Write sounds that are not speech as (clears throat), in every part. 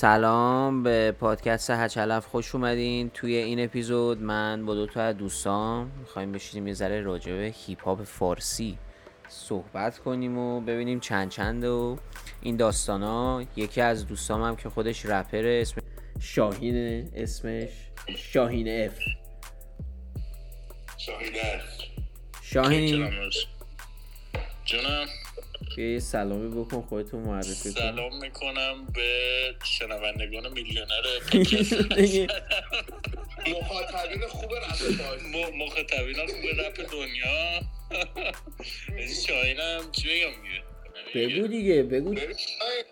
سلام به پادکست هچلف. خوش اومدین. توی این اپیزود من با دو تا از دوستان می‌خوایم بشینیم یه ذره راجع به هیپ هاپ فارسی صحبت کنیم و ببینیم چند چنده و این داستان ها یکی از دوستام هم که خودش رپر اسم شاهین اسمش شاهین اف شاهین اف شاهین. جونم. یه سلامی بکن خودتون معرفی کن. سلام می‌کنم به شنوندگان میلیونر (laughs) مخاطبین خوب رپ مخاطبین خوب رپ دنیا. شاهینم چی بگم دیگه؟ بگو دیگه بگو.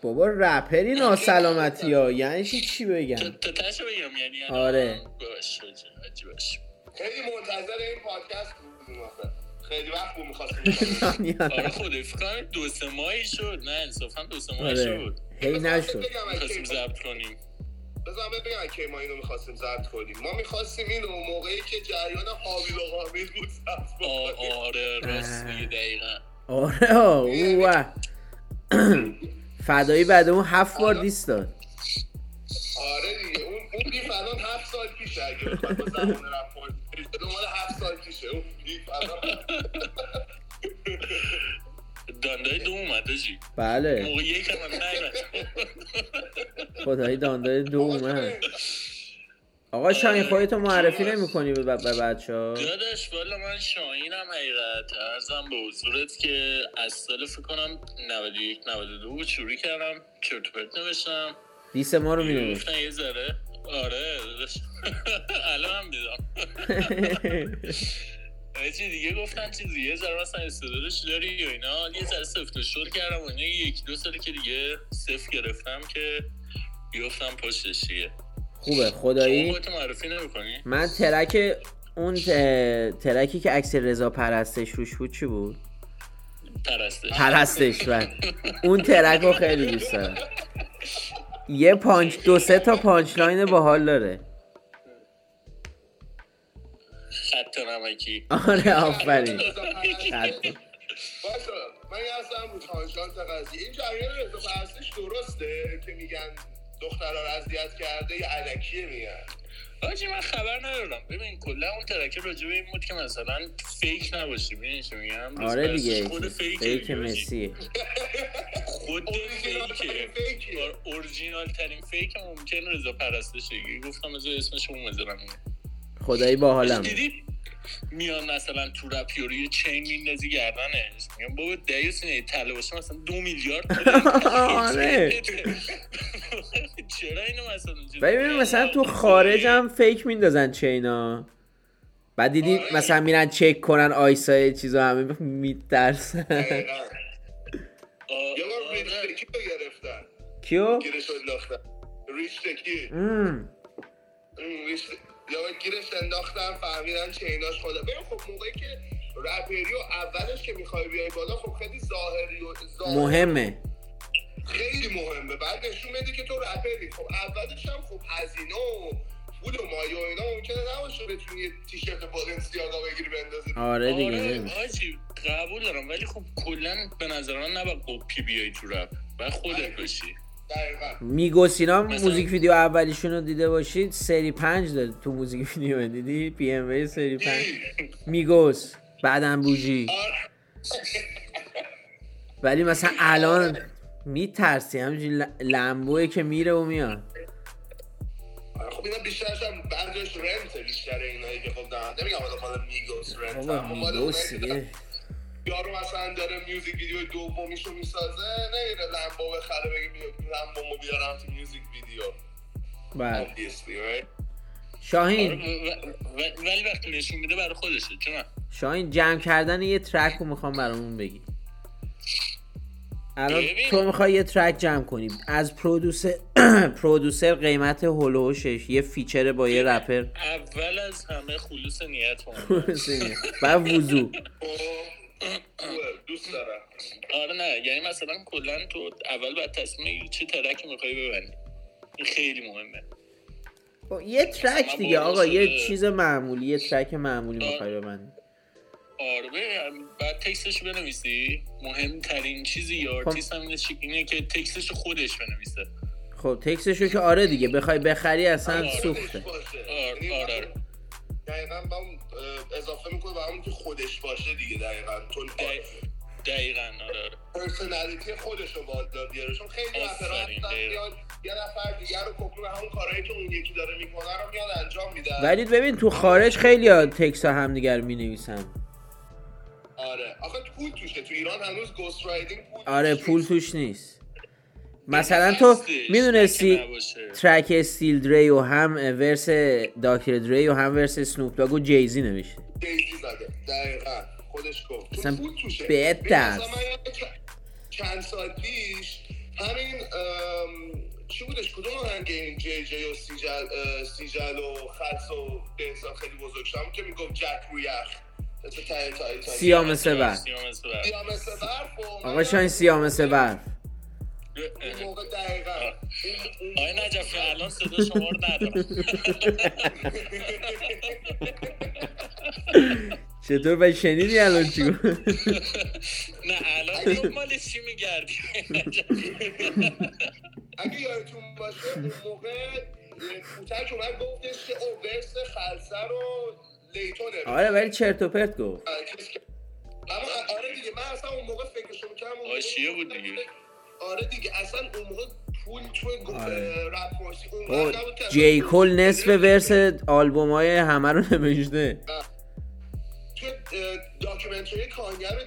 بابا رپری ناسلامتی ها یعنی چی چی بگم تا تاشو بگم یعنی؟ آره. باش حاجی باش. خیلی منتظر این پادکست بودیم خیلی وقت بود می‌خواستیم (laughs) آره خدای فکر دو سه ماهی شد نه انصافا دو سه ماهی آره. شد. هی نشد. می‌خواستیم ضبط کنیم. بذار من بگم که ما اینو می‌خواستیم ضبط کنیم. ما می‌خواستیم اینو موقعی که جریان حامیل و حامیل بود ضبط کنیم آره راست میگه دقیقا. آره اوه فدایی بعد اون هفت بار دیست داد. آره دیگه اون اون بیف الان هفت سال پیشه اگه بخواد با زمان بشه مال هفت سال پیشه. اون دندای دو اومد جی بله. موقع یک هم خدایی دانده دو اومد. آقا شاهین خودتو معرفی نمی کنی به, به بچه ها داداش والا من شاهینم حقیقت. ارزم به حضورت که از سال فکر کنم 91 92 بود شروع کردم چرت پرت نوشتم. دیس ما رو می گفتن یه ذره. آره داداش. (laughs) الان هم دیدم. (laughs) چی دیگه گفتن چیزی یه ذره مثلا استعدادش داری یا اینا. یه ذره سفت شل کردم و اینا. یکی دو ساله که دیگه صفر گرفتم که بیفتم پشتش دیگه. خوبه. خدایی. معرفی نمی‌کنی؟ من ترک اون ترکی که عکس رضا پرستش روش بود چی بود؟ پرستش. پرستش من اون track رو خیلی دوست دارم. یه پانچ دو سه تا punchline باحال داره. خط نمکی. آره آفرین. باشه من یه اصلا بود تانشانس قضیه. این جریان رضا پرستش درسته که میگن دخترها رو اذیت کرده یه الکیه میگن. آجی من خبر ندارم. ببین کلا اون track ه راجبه این بود که مثلا فیک نباشی. ببین چی میگم؟ آره دیگه خود فیک (laughs) فیک مسیه خود. آره، اورجینال ترین فیک ممکن رضا پرستشه گفتم از اسمش اون بذارم خدایی باحالم. دیدی؟ میان مثلا تو رپ یورو یه چین میندازی گردنش میگم بابا دیوس اینه تله باشه مثلا دو میلیارد. (laughs) آره. (laughs) چرا اینو مثلا ببین مثلا تو خارج هم فیک میندازن چینا بعد دیدی آره. مثلا میرن چک کنن آیسای چیزا همه میترسن (laughs) یه بار آره. ریشتکی رو گرفتن کیو؟ گیرش انداختن ریشتکی. یا گیرش انداختن فهمیدن چیناش خدا. ببین خب موقعی که رپری و اولش که می‌خوای بیای بالا خب خیلی ظاهری و ظاهر مهمه. خیلی مهمه. بعد نشون میده که تو رپری. خب اولش هم خب هزینه و پول و مایه و اینا ممکنه نباشه بتونی یه تیشرت بالنسیاگا بگیری بندازی. آره دیگه آره. آجی قبول دارم. ولی خب کلا به نظر من نباید قپی بیای تو رپ. و خودت باشی. دقیقا میگوسینا مثلا- موزیک ویدیو اولیشون رو دیده باشید سری پنج داره تو موزیک ویدیو دیدی؟ پی ام وی سری پنج. میگوس بعدم بوژی آره. ولی مثلا الان میترسی همینجوری ل- لمبوه که میره و میاد. خب اینا بیشترش هم بعضیش رنته بیشتر اینایی که خب نمیگم حالا مال میگوس رنت یارو مثلا داره میوزیک ویدیو دومیشو می‌سازه نمیره لمبو بخره بگه بیا لمبومو بیارم تو میوزیک ویدیو. بله. Obviously right شاهین. آره، ولی وقتی نشون میده برای خودشه چون شاهین جمع کردن یه ترک رو می‌خوام برامون بگی. الان. تو می‌خوای یه ترک جمع کنی. از پرودوسر پرودوسر (clears throat) قیمت هلوشش یه فیچر با یه رپر اول از همه خلوص نیت مهمه. بعد وضو خب، دوست دارم آره نه یعنی مثلا کلا تو اول باید تصمیم بگیری چه ترکی می‌خوای ببندی این خیلی مهمه خب، یه ترک دیگه آقا یه. چیز معمولی یه ترک معمولی. می‌خوای ببندی آره بعد text ش بنویسی مهمترین چیزی یا خب. آرتیست هم اینه که text ش خودش بنویسه خب تکسشو که آره دیگه بخوای بخری اصلا آره. سوخته آره، آره. دقیقا با اون اضافه می‌کنه به همون که خودش باشه دیگه دقیقا. چون دقیق- دقیقا آره. personality خودش رو بالا بیاره چون خیلی. میان یه نفر دیگر رو کپی به همون کارهایی که اون یکی داره می‌کنه رو میان انجام میدن. ولی ببین تو خارج خیلی ها تکس ها همدیگر می نویسن آره. آخه پول توشه. تو ایران هنوز گوست رایدینگ پول آره پول. توش نیست. مثلا تو می‌دونستی. ترک استیل دری و هم ورس داکتر دری و هم ورس سنوپ داگ و جیزی نوشته. دیزی زده. دقیقا. خودش گفت. دست. مثلا چ- چند سال پیش همین چی بودش؟ کدوم آهنگ این جی جی و سیجل سیجل و خلص و بهزاد خیلی بزرگ شدم که می‌گفت جک رو یخ. مثل برف و من آقا شاین سیاه مثل برف اون موقع دقیقا. آقای نجفی الان صدا شما رو ندارم. چطور به شنیدی الان چی گفت؟ نه الان مال چی میگردی؟ اگه یادتون باشه اون موقع کوتک اومد گفتش که او ورس خلصه رو لیتونه آره ولی چرت و پرت گفت. که- اما آره دیگه من اصلا اون موقع فکرشو می‌کردم حاشیه بود دیگه. آره دیگه اصلا اون موقع پول تو آره. رپ فارسی اون که جی کل نصف. ورس آلبوم های همه رو نوشته. تو داکیومنتری کانگر رو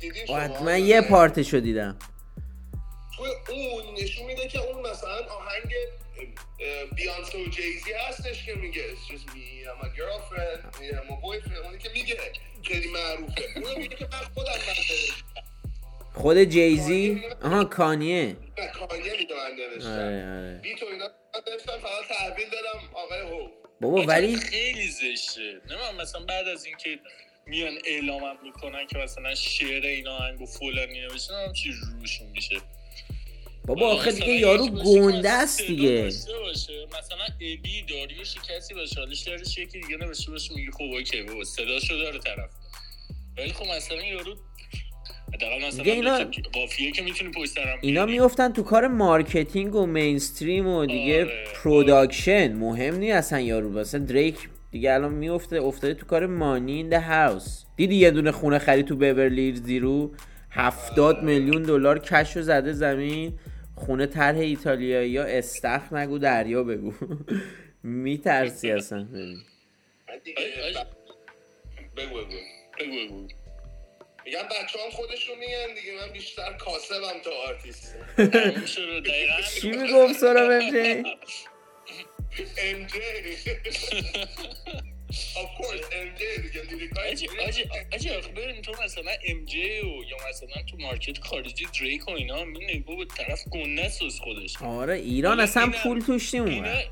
دیدین شما؟ حتما یه پارتشو دیدم. تو اون نشون میده که اون مثلا آهنگ بیانسه و جیزی هستش که میگه It's just me and my girlfriend and my boyfriend. اونی که میگه خیلی معروفه. اونو میگه که من خودم خود جیزی آها کانیه. کانیه آره آره. بیت و اینا نوشتم فقط تحویل دادم آقای هو بابا ولی خیلی زشته. نمیم مثلا بعد از اینکه میان اعلامم می‌کنن که مثلا شعر این آهنگ و فلانی نوشتن هم چی روشون میشه. بابا آخه دیگه یارو گنده است دیگه. باشه مثلا ابی داریوشی کسی باشه. حالا شعرش یکی دیگه نوشته باشه میگه خب اوکی بابا. صداشو داره طرف. ولی خب مثلا یارو مثلا اینا- که می‌تونی پشت اینا. میفتن تو کار marketing و mainstream و دیگه آره، production مهم نیست اصلا یارو مثلا دریک دیگه الان میفته افتاده تو کار money این ده هاوس دیدی یه دونه خونه خرید تو بورلی هیلز دیرو هفتاد میلیون دلار cash رو زده زمین. خونه طرح ایتالیایی یا استخ نگو دریا بگو. (laughs) میترسی اصلا. بگو بگو. بگو بگو. میگم بچه هم خودشون میگن دیگه من بیشتر کاسبم تا آرتیست. چی می‌گفت سورا بمجه ام جی. Of course ام جی دیگه آجی آجی آجی آخه ببین تو مثلا ام جی و یا مثلا تو مارکت خارجی دریک و اینا می‌بینی بابا طرف گنده از خودش. آره ایران اصلا پول توش نمیومد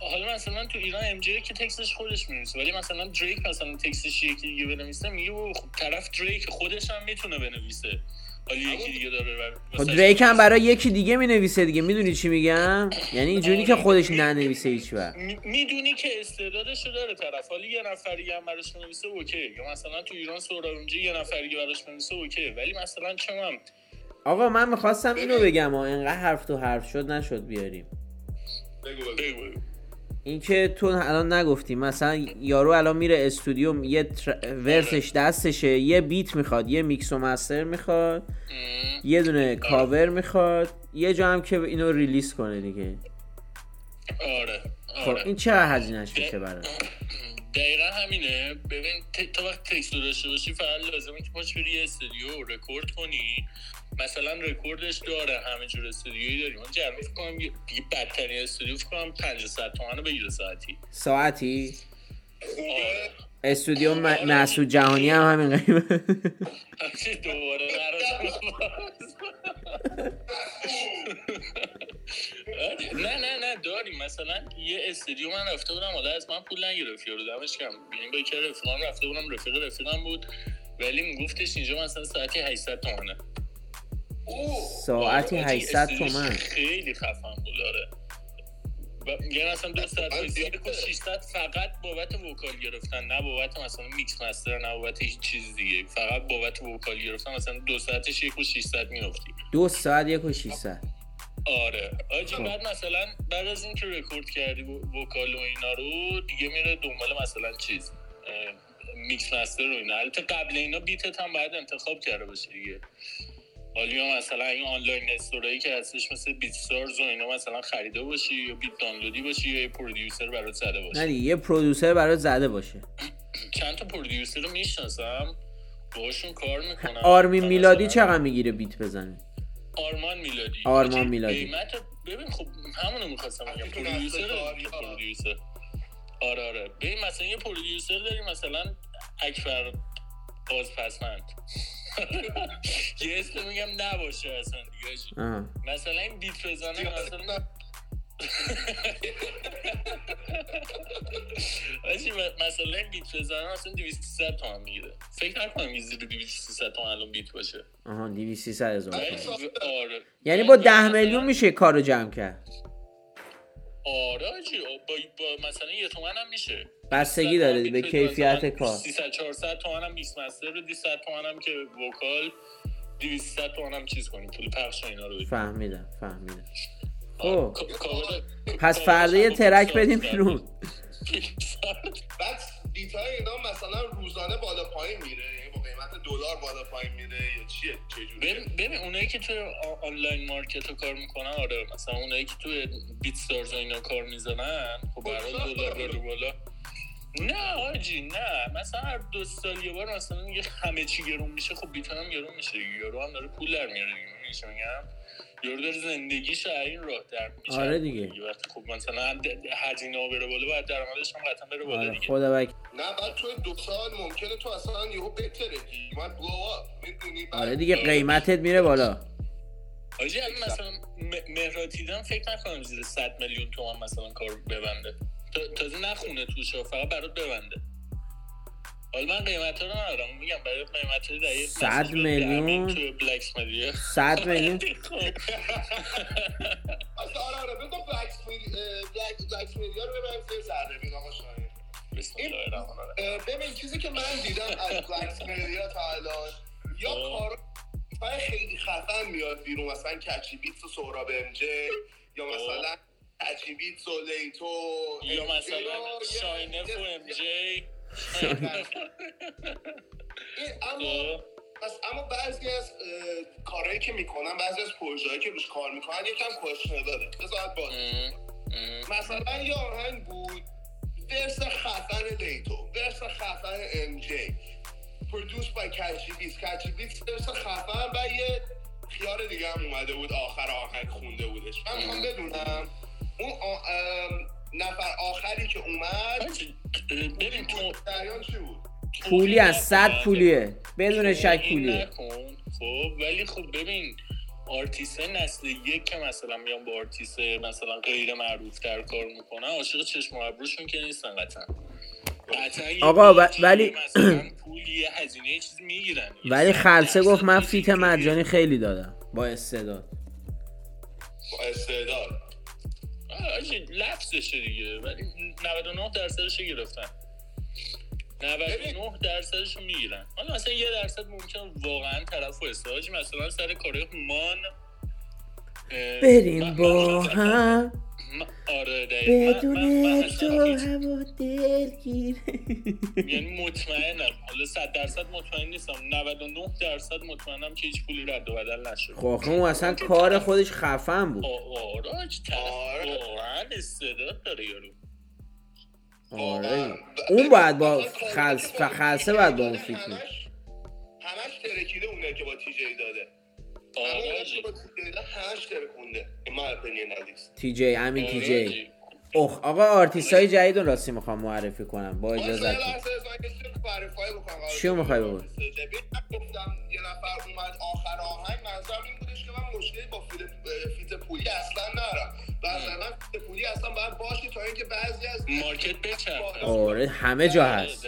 حالا مثلا تو ایران ام جی که تکسش خودش می‌نویسه ولی مثلا دریک مثلا تکسش یکی دیگه بنویسه میگه خب طرف دریک خودش هم می‌تونه بنویسه. حالا یکی دیگه داره و- خب دریک هم می‌نویسه. برای یکی دیگه می نویسه دیگه می‌دونی چی میگم؟ یعنی اینجوری که خودش ننویسه هیچ وقت. می- می‌دونی که استعدادش رو داره طرف. حالا یه نفری هم براش بنویسه اوکی. یا مثلا تو ایران سهراب امجی یه نفری براش بنویسه اوکی. ولی مثلا چون آقا من می‌خواستم اینو بگم ها انقدر حرف تو حرف شد نشد بیاریم. بگو بگو بگو. اینکه تو الان نگفتی مثلا یارو الان میره استودیو یه تر... verse ش دستشه یه beat می‌خواد یه میکس و master می‌خواد یه دونه کاور می‌خواد یه جا هم که اینو release کنه دیگه. آره خب آره. این چقدر هزینهش میشه برای دقیقا همینه. ببین ت- تو وقت تکست رو داشته باشی فقط لازمه که پاش بری استودیو رکورد کنی. مثلا رکوردش داره همه جور استودیویی داریم. من جرمی فکر کنم یه دیگه بدترین استودیو فکر کنم 500 تومن رو بگیره ساعتی. ساعتی؟ آره. استودیو م... مسعود جهانی هم همین قیمت همچه دوباره نه نه نه داریم. مثلا یه استودیو من رفته بودم حالا از من پول نگرفت یارو دمش گرم یعنی با رفیقام رفته بودم رفیق رفیقم بود. ولی میگفتش اینجا مثلا ساعتی 800 تومنه. ساعتی آره، 800 استودیوش تومن. خیلی خفن بود آره. و میگن مثلا دو ساعت زیاد- 600 فقط بابت vocal گرفتن نه بابت مثلا mix master نه بابت هیچ چیز دیگه. فقط بابت vocal گرفتن مثلا دو ساعتش یک و 600 میافتی. دو ساعت یک و 600 آره. آجی خب. بعد مثلا بعد از اینکه رکورد کردی vocal و اینا رو دیگه میره دنبال مثلا چیز mix master و اینا. البته قبل اینا beat ت هم باید انتخاب کرده باشه دیگه. حالا مثلا این online store ایی که هستش مثل BeatStars و اینا مثلا خریده باشی یا beat دانلودی باشی یا یه producer برات زده نه باشه دیگه یه producer برات زده باشه. چند تا producer رو می‌شناسم باشون کار می‌کنم. آرمین میلادی چقدر می‌گیره بیت بزنه؟ آرمان میلادی. آرمان میلادی. قیمت ببین خب همونو می‌خواستم بگم. که پرودیوسر آره. پرودیوسر. آره آره. ببین مثلا یه پرودیوسر داریم مثلا اکبر بازپسمند (laughs) یه اسم میگم نباشه اصلا دیگه. (laughs) مثلا این بیت بزنه مثلا آجی مثلا این beat بزنه مثلا 200 300 تومن می‌گیره. فکر نکنم یه زیر 200 300 تومن الان beat باشه. آها 200 300 هزار ولی- تومن. آره. یعنی با ده مثلا- میلیون میشه کارو جمع کرد. آره آجی با, با مثلا یه تومن هم میشه. بستگی داره به کیفیت کار. 300 400 تومن هم mix master رو 200 تومن هم که vocal 200 تومن هم چیز کنیم پول پخش اینا رو بدیم فهمیدم فهمیدم. خب. پس فردا یه ترک بدیم. بیرون. (laughs) بعد بیتای اینا مثلا روزانه بالا پایین میره یعنی با قیمت دلار بالا پایین میره یا چیه چجوریه ببین اونایی که توی آ- آنلاین مارکت رو کار می‌کنن آره مثلا اونایی که توی بیت استارز و اینا کار می‌زنن خب برای خب، دلار بره بالا. نه آجی نه. مثلا هر دو سال یه بار مثلا میگه همه چی گرون میشه خب بیت هم گرون میشه یارو هم داره پول در میاره چی میگم؟ یارو داره زندگیش از این راه در میشه آره دیگه. وقتی خب مثلا هزینه ها بره بالا باید درآمدش هم قطعا بره بالا آره دیگه. خدا وکیل نه بعد توی دو سال ممکنه تو اصلا یهو بترکی من اپ می‌دونی؟ آره دیگه قیمتت میره بالا. آجی مثلا مهراتیدم فکر نکنم زیر 100 میلیون تومان مثلا کار ببنده. تازه نخونه توش ها، فقط برات ببنده. حالا من قیمت ها رو ندارم. میگم برای قیمت های دقیق 100 میلیون؟ تو بلکس مدیه 100 میلیون؟ (laughs) اصلا آره آره. بگو بلکس میدیا رو ببریم ذره بین آقا اه، ببین چیزی که من دیدم از بلکس میدیا تا الان یا. کار خیلی خفن میاد بیرون. مثلا کچی بیتس و سهراب ام جی یا مثلا کچی بیتس و لیتو یا مثلا شاینف و ام جی. اما پس اما بعضی از کارهایی که می‌کنن بعضی از پروژه‌هایی که روش کار می‌کنن یکم کوشنه داره. بذار باز. مثلا یه آهنگ بود ورس خفن لیتو ورس خفن ام جی. پرودوس بای کچی بیس کچی بیس ورس خفن و یه خیار دیگه هم اومده بود آخر آهنگ خونده بودش. من می‌خوام بدونم اون نفر آخری که اومد ببین تو جریان چی بود؟ پولی از 100 پولیه. بدون شک پولیه. خب ولی خب ببین آرتیست نسل یک که مثلا میان با آرتیست مثلا غیر معروف در کار می‌کنن عاشق چشم و ابروشون که نیستن قطعا. آقا، و- بیتی، ولی- مثلا (clears throat) پول یه هزینه یه چیزی می‌گیرن. ولی خلصه گفت من فیت مجانی خیلی دادم. با استعداد. با استعداد. آجی لفظشه دیگه ولی 99 درصدش گرفتن 99 درصدش رو می‌گیرن حالا مثلا یه درصد ممکن واقعا طرف و استعاجی مثلا سر کارهای هومان اه، بریم با هم آره دقیقا. بدون اصلا تو هوا دلگیره. یعنی مطمئنم. حالا 100 درصد مطمئن نیستم. 99 درصد مطمئنم که هیچ پولی رد و بدل نشد خب اون اصلا کار خودش خفن بود. آ- آره آره. واقعا استعداد داره یارو. آره. اون باید با خلص خلصه باید با اون فیت همش ترکیده اونه که با تی جی داده. تی جی ندیست تی جی امین تی آره جی. آجی. اخ آقا آرتیست های جدید راستی می‌خوام معرفی کنم. با اجازت. چیو می‌خوای بگو؟ ببین، من گفتم یه نفر اومد آخر آهنگ. منظورم این بودش که من مشکلی با feat, پولی اصلا ندارم. من feat پولی اصلا باید باشه تا اینکه بعضی از مارکت بچرخه. آره همه جا هست.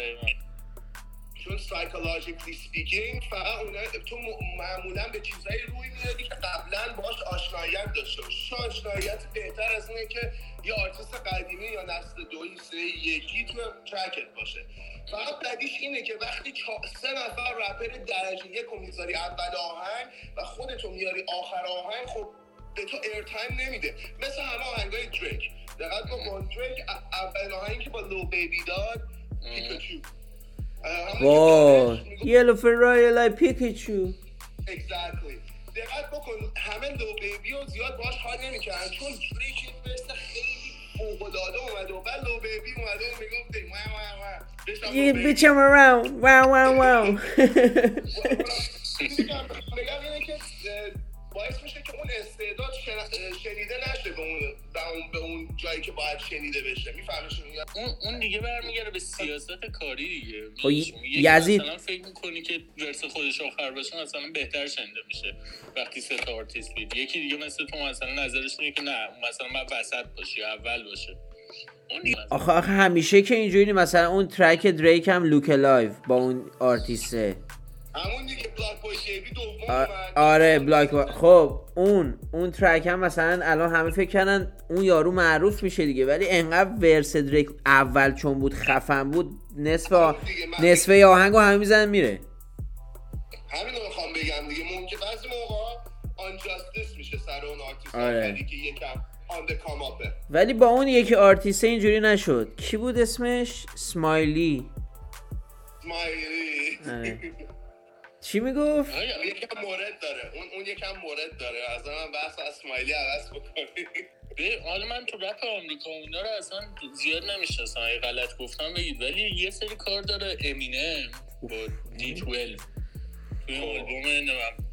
دقیقاً. psychologically speaking فقط تو معمولا به چیزایی روی می‌دی که قبلا باش آشناییت داشته باشی. چه آشناییت بهتر از اینه که یه آرتیست قدیمی یا نسل دوی سه یکی تو ترکت باشه. فقط بدیش اینه که وقتی سه نفر رپر درجه یک می‌ذاری اول آهنگ و خودتو میاری آخر آهنگ خب به تو ایرتایم نمیده. مثل همه آهنگای دریک دقت کن دریک اول آهنگی که با لو بیبی داد پیکاچو اه، همون که وای دادش می‌گفت یلو فرای لای پیکچو Exactly. دقت بکن همه لو بیبی رو زیاد باش حال نمی‌کردن چون دریک این برسه خیلی فوق‌العاده اومده و بعد لو بیبی اومده و می‌گفت ای واه واه واه داشتم لو یه بیبی. بیچم اراund واو واو واو چیزی که من بگم اینه که اه، باعث میشه که اون استعداد شنیده نشه به اون به اون به اون جایی که باید شنیده بشه. می‌فهمی چی میگم؟ اون اون دیگه برمیگره به سیاست کاری دیگه. خب، یزید- مثلا فکر می‌کنی که ورس خودش آخر باشه مثلا بهتر شنیده میشه وقتی سه تا آرتیست بیاد یکی دیگه مثل تو مثلا نظرش اینه که نه مثلا من وسط باشه یا اول باشه. آخه آخه همیشه که اینجوری مثلا اون track دریک هم Look Alive با اون آرتیسته. همون دیگه BlocBoy JB دوم آ-. آره بلاک با... خب اون اون track هم مثلا الان همه فکر کردن اون یارو معروف میشه دیگه ولی انقدر verse دریک اول چون بود خفن بود نصف آ... من- نصف آهنگو همه می‌زنن میره. همین رو می‌خوام بگم دیگه ممکن بعضی موقع injustice میشه سر اون آرتیست آره. که یکم ولی با اون یکی آرتیسته اینجوری نشد. کی بود اسمش؟ سمایلی آره. (laughs) چی می‌گفت؟ آیا یکم مورد داره. اون اون یکم مورد داره. از من بحث اسمایلی عوض بکنی به حالا من تو رپ آمریکا و اینا رو اصلا زیاد نمی‌شناسم. اگه غلط گفتم بگید ولی یه سری کار داره. امینم با دی 12 توی آلبوم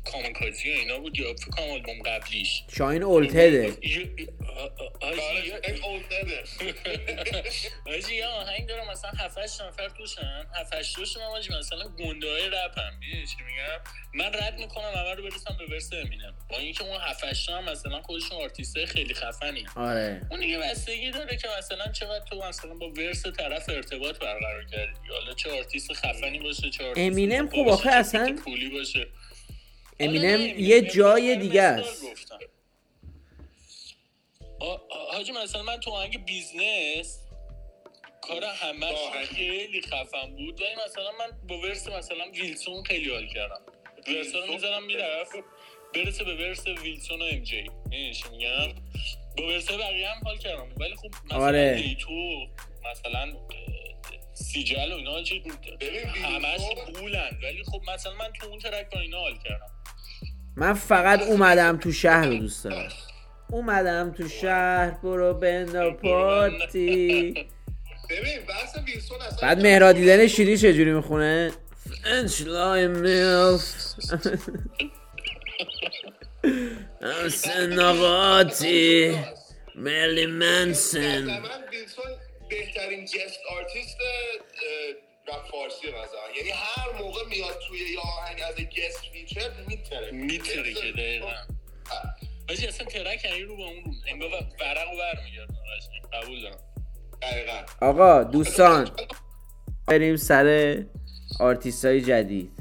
کامکازی و اینا بود یا فکر کنم آلبوم قبلیش. شاین اولتده آجی، یه- آهنگ داره مثلا 7 8 نفر توشن. 7 8 تاشون هم آجی مثلا گنده های رپ هم چی میگم؟ من رد می‌کنم همه رو برسم به ورس امینم. با اینکه اون 7 8 هم مثلا خودشون آرتیست خیلی خفنی. آره. اون دیگه بستگی داره که مثلا چقدر تو مثلا با ورس طرف ارتباط برقرار کردی. حالا چه آرتیست خفنی باشه چه آرتیست امینم خوب خب آخه اصلا پولی باشه. امینم آره یه جای دیگه است. حاجی مثلا من تو آهنگ بیزنس کار همه آهنگ. خیلی خفن بود ولی مثلا من با ورس مثلا ویلسون خیلی حال کردم. ورس رو می‌زدم می‌رفت. برسه به ورس ویلسون و ام جی. میگم؟ با ورس بقیه هم حال کردم. ولی خب مثلا آره. دیتو مثلا سیجل و اینا چی ببین همش قولن ولی خب مثلا من تو اون ترک با اینا حال کردم. من فقط اومدم تو شهر رو دوست دارم. اومدم تو شهر برو بندا پارتی. ببین بحث ویلسون اصلا بعد مهراد دیدن شیری چجوری می‌خونه؟ فرنچ لای میلف سنقاتی مرلی منسن بهترین گست آرتیست رپ فارسی مثلا یعنی هر موقع میاد توی یه آهنگ از گست فیچر میتره. میتره که دقیقا. حاجی اصلا ترک یعنی رو با اون رو انگار ورق و برمیگردن قشنگ. قبول دارم. دقیقا. آقا دوستان. بریم سر آرتیست های جدید.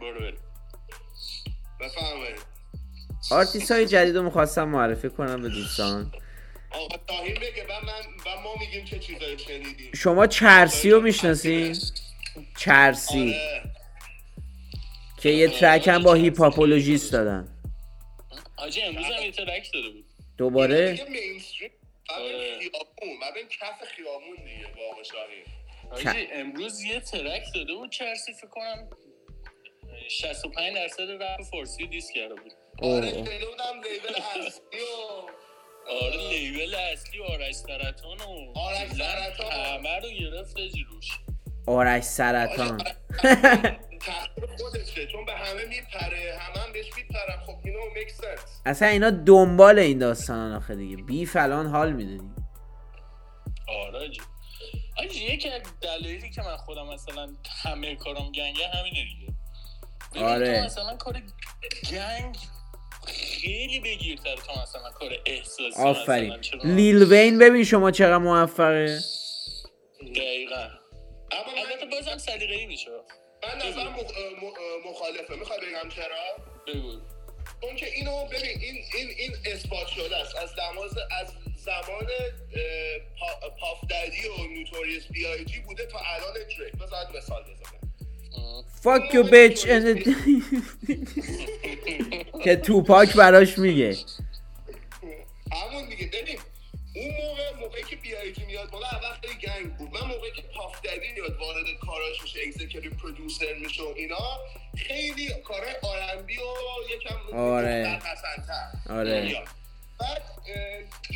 برو بریم. بفهمید آرتیست های جدید رو می‌خواستم معرفی کنم به دوستان. آقا تاهیم بگه و من و ما میگیم چه چیزایی شنیدیم. شما چرسی رو می‌شناسین؟ چرسی. آره. که یه track هم با هیپهاپولوژیست دادن حاجی امروز هم یه track داده بود. دوباره؟ دیگه mainstream آره. خیابون کف خیابون دیگه واقعا شاهین. حاجی امروز یه track داده بود چرسی فکر کنم 65 درصد رپ فارسی دیس کرده بود. آره بودم لیبل اصلی و آره لیبل اصلی آرش سرطان و آرش سرطان. همه رو گرفت حاجی روش آرش سرطان. (laughs) خودشه چون به همه میپره همه هم بهش میپرن. خب میک سنس اصلا اینا دنبال این داستانن آخه دیگه. بی فلان حال می‌دونی. آره حاجی یکی از دلایلی که من خودم مثلا همه کارم gang ه همینه دیگه. آره. مثلا کار gang خیلی بگیرتر تا مثلا کار احساسی آفرین؟ لیل وین ببین شما چقدر موفقه. دقیقا. اما البته من بازم سلیقه‌ای میشه. من نظرم مخ... م- مخالفه. می‌خوای بگم چرا؟ بگو. چون که اینو ببین این این این اثبات شده است. از لحاظ از زمان اه، پا- پاف ددی و Notorious B.I.G. بوده تا الان دریک بذار مثال بزنم. Fuck you bitch (laughs) که توپاک براش میگه. همون دیگه. ببین اون موقع موقعی که بی آی جی میاد بالا اول خیلی gang بود. من موقعی که پاف ددی میاد وارد کاراش میشه executive producer میشه و اینا. خیلی کارهای R&B و یکم آره. آره. بعد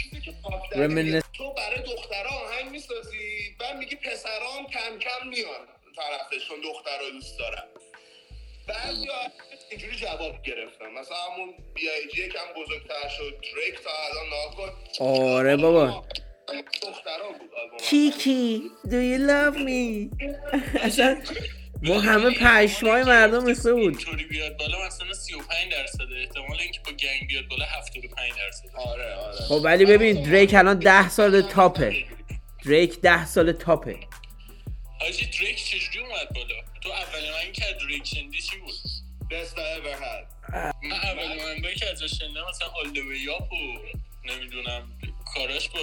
چیزی که پاف ددی Reminisce- میگه، تو برای دخترها آهنگ می‌سازی بعد میگی پسرام کم کم میان طرفش چون دخترها دوست دارن بعضی اینجوری جواب گرفتم مثلا همون بی ای جی یکم بزرگتر شد دریک تا الان ناکن آره بابا. کیکی do you love me? (laughs) اصلا ما همه پشمای مردم مثل بود. اینطوری بیاد بالا مثلا 35 درصد احتمال اینکه با گنگ بیاد بالا 75 درصد آره آره. خب ولی ببین دریک الان ده سال top ه. دریک ده سال top ه. حاجی دریک چجوری اومد بالا؟ تو اولین آهنگی که دریک شنیدی چی بود؟ best I ever had من اولین آهنگایی که ازش شنیدم مثلا all the way up و نمی‌دونم کاراش با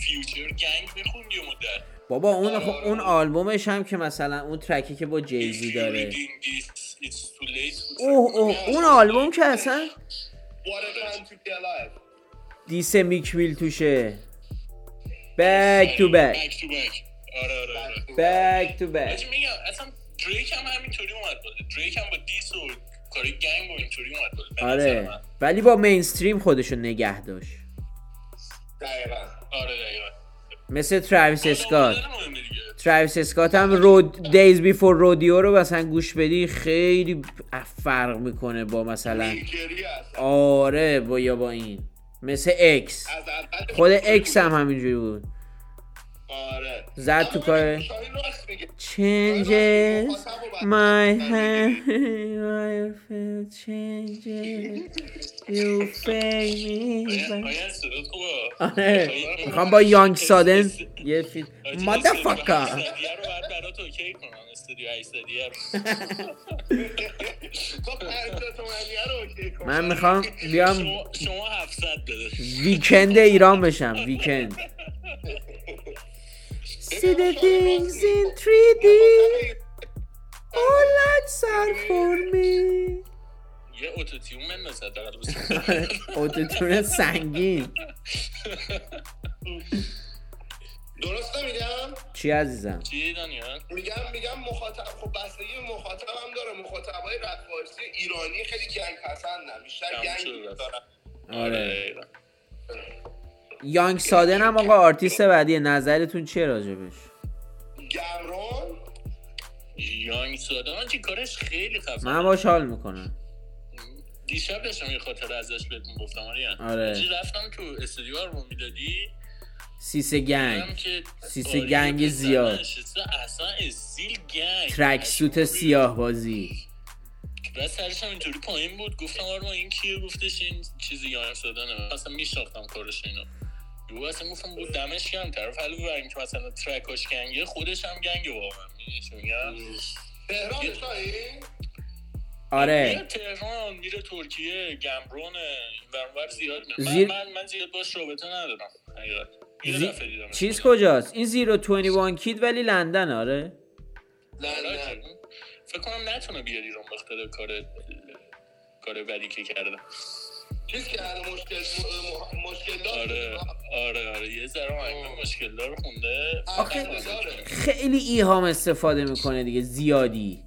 فیوچر gang میخوندی و مدت. بابا اون خب اون آلبومش هم که مثلا اون track ی که با جیزی داره. اوه اوه اون آلبوم که اصلا diss Meek Mill توشه. back to back back to back آره آره آره. back to back میگم اصلا دریک هم همینطوری اومد بالا. دریک هم با diss و کار gang و اینطوری اومد نظر آره. ولی با mainstream خودشو نگه داشت. دقیقا. آره دقیقا. مثل تراویس اسکات. تراویس اسکات هم رو Days Before Rodeo رو مثلا گوش بدی خیلی فرق می‌کنه با مثلا آره با یا با این. مثل اکس خود اکس هم همینجوری بود. آره. زد تو اما کار. شاهین راست میگه. changes. my hand I feel changes. You fake me آره. می‌خوام با یانگ سادن یه فیلم حاجی، مادرفاکر استودیو هشتصدیه رو باید برات اوکی کنم. استودیو 800 رو. تو پنجاه تومنیه رو اوکی کن. من می‌خوام بیام شما شما 700 بده. ویکند ایران بشم. ویکند. (laughs) See the things in 3D All lights are for me. یه autotune بنداز حداقل (laughs) autotune سنگین. درست نمیگم؟ چی عزیزم؟ چی دانیال؟ میگم میگم مخاطب خب بستگی مخاطب هم داره. مخاطبای رپ فارسی ایرانی خیلی gang پسندن بیشتر gang دارن آره Young Sudden هم آقا آرتیست بعدیه نظرتون چیه راجبش؟ گمرون Young Sudden من چی کارش خیلی خفن من باش حال می‌کنم. دیشب داشتم یه خاطر ازش بهتون گفتم آره. حاجی رفتم تو استودیو رو می‌دادی؟ سیسه گنگ. سیسه آریا گنگ زیاد. اصلا استیل گنگ ترک سوت سیاه بازی. بعد سرش هم اینطوری پایین بود. گفتم آرما این کیه؟ گفتش این چیزی یانگ سادانه اصلا میشناختم کارش اینو یو اصلا گفتم بود دمش گرم. طرف حالا ببر اینکه مثلا ترکاش گنگه خودش هم گنگه واقعا. میگم؟ تهران شاهین آره. میره تهران میره ترکیه گمرونه. این ور زیاد میره. زیر- من, من, زیاد باش رابطه ندارم. حقیقت. زی-. چیز کجاست؟ این زیرو 21 کید ولی لندن آره. نه نه که- فکر کنم نتونه بیاد ایران بخاطر کار کار بدی که کرده. چیز کرده مشکل مشکل داشت آره آره آره. یه ذره مشکل دار خونده. آخه-. خیلی ایهام استفاده می‌کنه دیگه زیادی.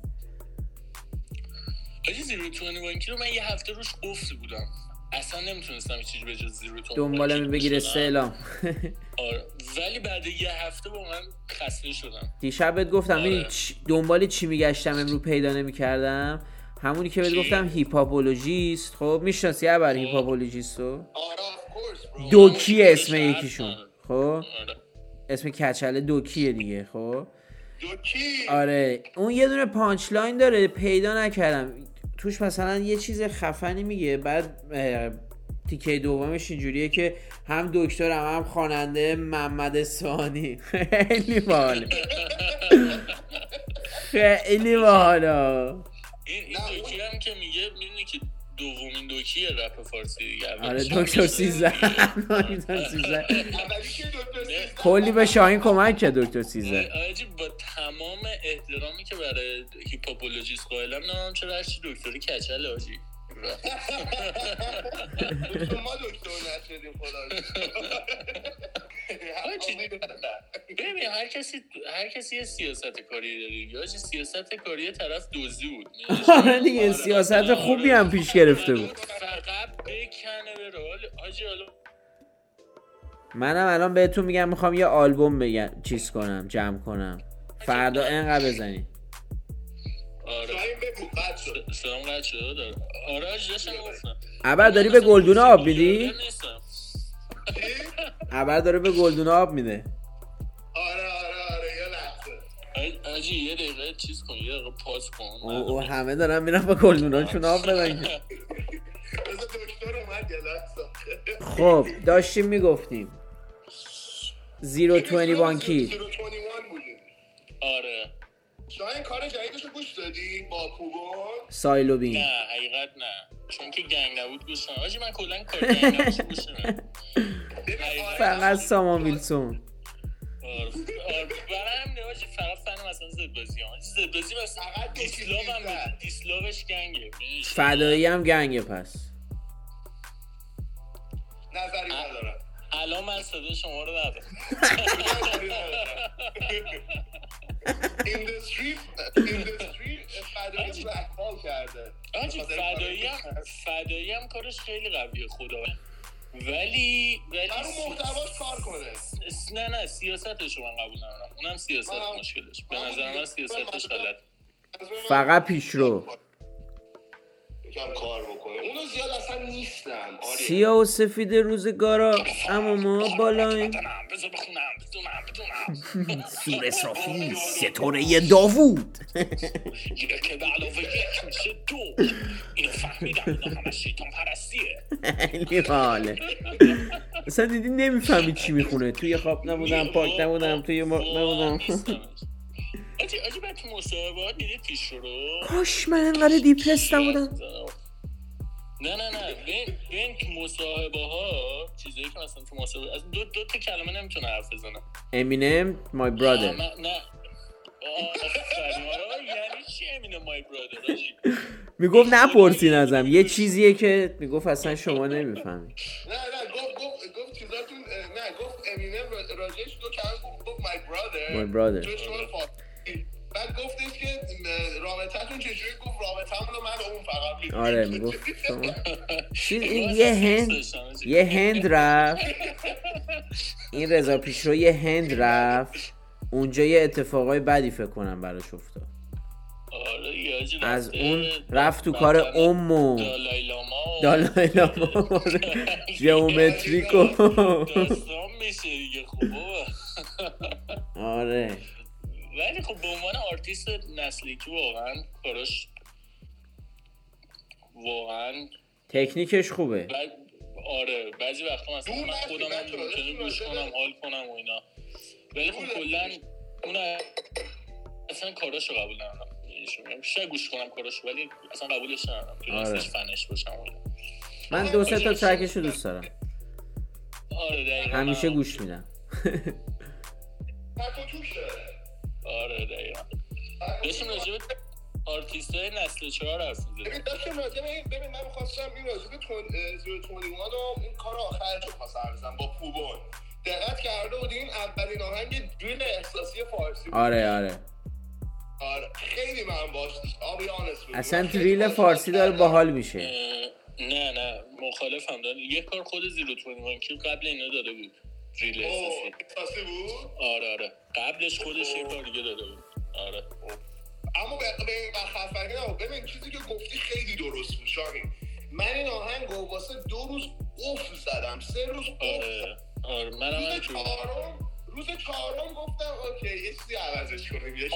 حاجی Zero Twenty One Kid رو من یه هفته روش قفل بودم. اصلا نمی‌تونستم چیزی به جز Zero Twenty دنبالم One Kid بگیر گوش بدم. استعلام آره. ولی بعد یه هفته با من خسته شدم. دیشب بهت گفتم آره. دنبال چی میگشتم؟ امرو پیدا نمی‌کردم؟ همونی که بهت؟ گفتم Hiphopologist. خب می‌شناسی ابر Hiphopologist رو؟ آره. دوکی اسم. یکیشون؟ خب؟ آره. اسم کچله دوکیه دیگه خب؟ دوکی آره. اون یه دونه punchline داره پیدا نکردم. توش مثلا یه چیز خفنی میگه. بعد تیکه دومش اینجوریه که هم دکترم هم خواننده محمد اصفهانی خیلی باحاله. (laughs) خیلی باحاله این این نه، دوکی هم که میگه می‌دونی که دومین دوکی رپ فارسی دیگه. آره دکتر هم سیزده میشه. (laughs) دکتر سیزده. اولی که دکتر سیزده کلی به شاهین کمک کرد دکتر سیزده. آجی با تمام احترامی که برای هیپاپولوژیست قائلم نمیم چرا هرچی دکتری کچله آجی ما دکتر (laughs) نشدیم خدا (laughs) شکر. حاجی، ببین هر کسی هر کسی یه سیاست کاری داره یا سیاست کاری طرف دوزی بود. (laughs) آره دیگه سیاست خوبی هم پیش گرفته بود. فقط بکنه بره حالا- حاجی حالا منم الان بهتون میگم می‌خوام یه آلبوم بگم چیز کنم جمع کنم. فردا انقدر بزنی. آره. قد شد. سلام داره آره داشتم گفتم ابر داری به گلدونه آب میدی؟ نیستم؟ ابر داره به گلدونه آب میده. آره آره آره یه لحظه. حاجی یه دقیقه چیز کن یه دقیقه پاس کن. او, او همه دارن میرن به گلدوناشون آب بدن که. بذار دکتر اومد یه لحظه. خب داشتیم می‌گفتیم. زیرو توینی وان کی 021 بودیم آره. شاهین کار جدیدشو گوش دادی؟ با؟ پوگون سایلو بین نه حقیقت نه. چون که گنگ نبود گوش حاجی من کلا کار گنگ نباشه گوش فقط سامان ویلسون برای حاجی فقط فن مثلا زد بازی هم زد بازی مثلا فقط دیسلاو هم. دیسلاوش گنگه؟ فدایی هم گنگه پس. نظری ندارم. الان من صدا شما رو ندارم. (laughs) نظری ندارم. In the street in the street فدایی کرده فدایی هم فدایی هم کارش خیلی قویه خدا ولی ولی رو محتواش کار کنه. نه نه سیاستش رو من قبول ندارم. اونم سیاست مشکلش. به نظر من سیاستش غلط فقط پیشرو یکم کار بکنه اونو زیاد اصلا نیستم آره. سیاه و سفید روزگارا. اما ما بالاییم بدونم بذار بخونم بدونم بدونم (laughs) سور صافی ستاره داوود. (laughs) که به علاوه یک میشه دو. اینو فهمیدم اینا همه شیطان پرستیه. خیلی حاله. اصلا دیدی نمی‌فهمی چی می‌خونه. توی خواب نبودم پاک نبودم توی مرغ نبودم. آجی آجی بعد تو مصاحبه دیدی پیش رو کاش من انقدر دیپرس نبودم. نه نه نه ببین ببین تو مصاحبه ها چیزایی که مثلا تو مصاحبه از دو دو تا کلمه نمی‌تونه حرف بزنه. امینم مای برادر نه نه یعنی چی امینه مای برادر می‌گفت نپرسین ازم. یه چیزیه که می‌گفت اصلا شما نمی‌فهمی نه نه گفت گفت گفت چیزاتون نه گفت امینم را- راجعش دو کلمه گفت گفت my brother. My بعد گفتش که رابطتون چجوری؟ گفت رابطمون رو من اون فقط. آره می‌گفت شما. چیز این (laughs) یه هند. یه هند رفت. این رضا پیشرو یه هند رفت. اونجا یه اتفاقای بدی فکر کنم براش افتاد. آره از اون رفت تو کار ام و دالای لاما دالای لاما ژئومتریک (laughs) و داستان میشه دیگه بابا. آره. ولی خب به عنوان آرتیست نسلی که واقعا کاراش واقعا تکنیکش خوبه بعد آره بعضی وقتا مثلا من خودم هم گوش کنم. حال کنم و اینا ولی خب کلا. اون اصلا کاراشو قبول ندارم. بیشتر گوش کنم کاراشو ولی اصلا قبولش ندارم که آره. فنش باشم. من دو سه تا track ش رو دوست دارم آره دقیقا همیشه گوش میدم (laughs) آره دقیقا داشتیم. راجع به آرتیست های نسل چهار حرف ببین. داشتم راجع به این ببین من می‌خواستم این راجع به تون Zero Twenty One و این کار آخرش رو خواستم بزنم با پوبون دقت کرده بودی این اولین آهنگ دریل احساسی فارسی بود. آره آره آره خیلی من باش I'll be honest with you. اصلا دریل باهاش فارسی داره حال باحال میشه نه نه مخالفم دارم یه کار خود زیرو تونی که قبل اینا داده بود دریل احساسی بود آره آره قبلش خودش یه کار دیگه داده بود. آره. اما به این خفنی نبود. ببین چیزی که گفتی خیلی درست بود شاهین. من این آهنگ رو واسه دو روز off زدم. سه روز off آره. آره منم روز چهارم روز چهارم گفتم اوکی یه چیزی عوضش کنیم یه.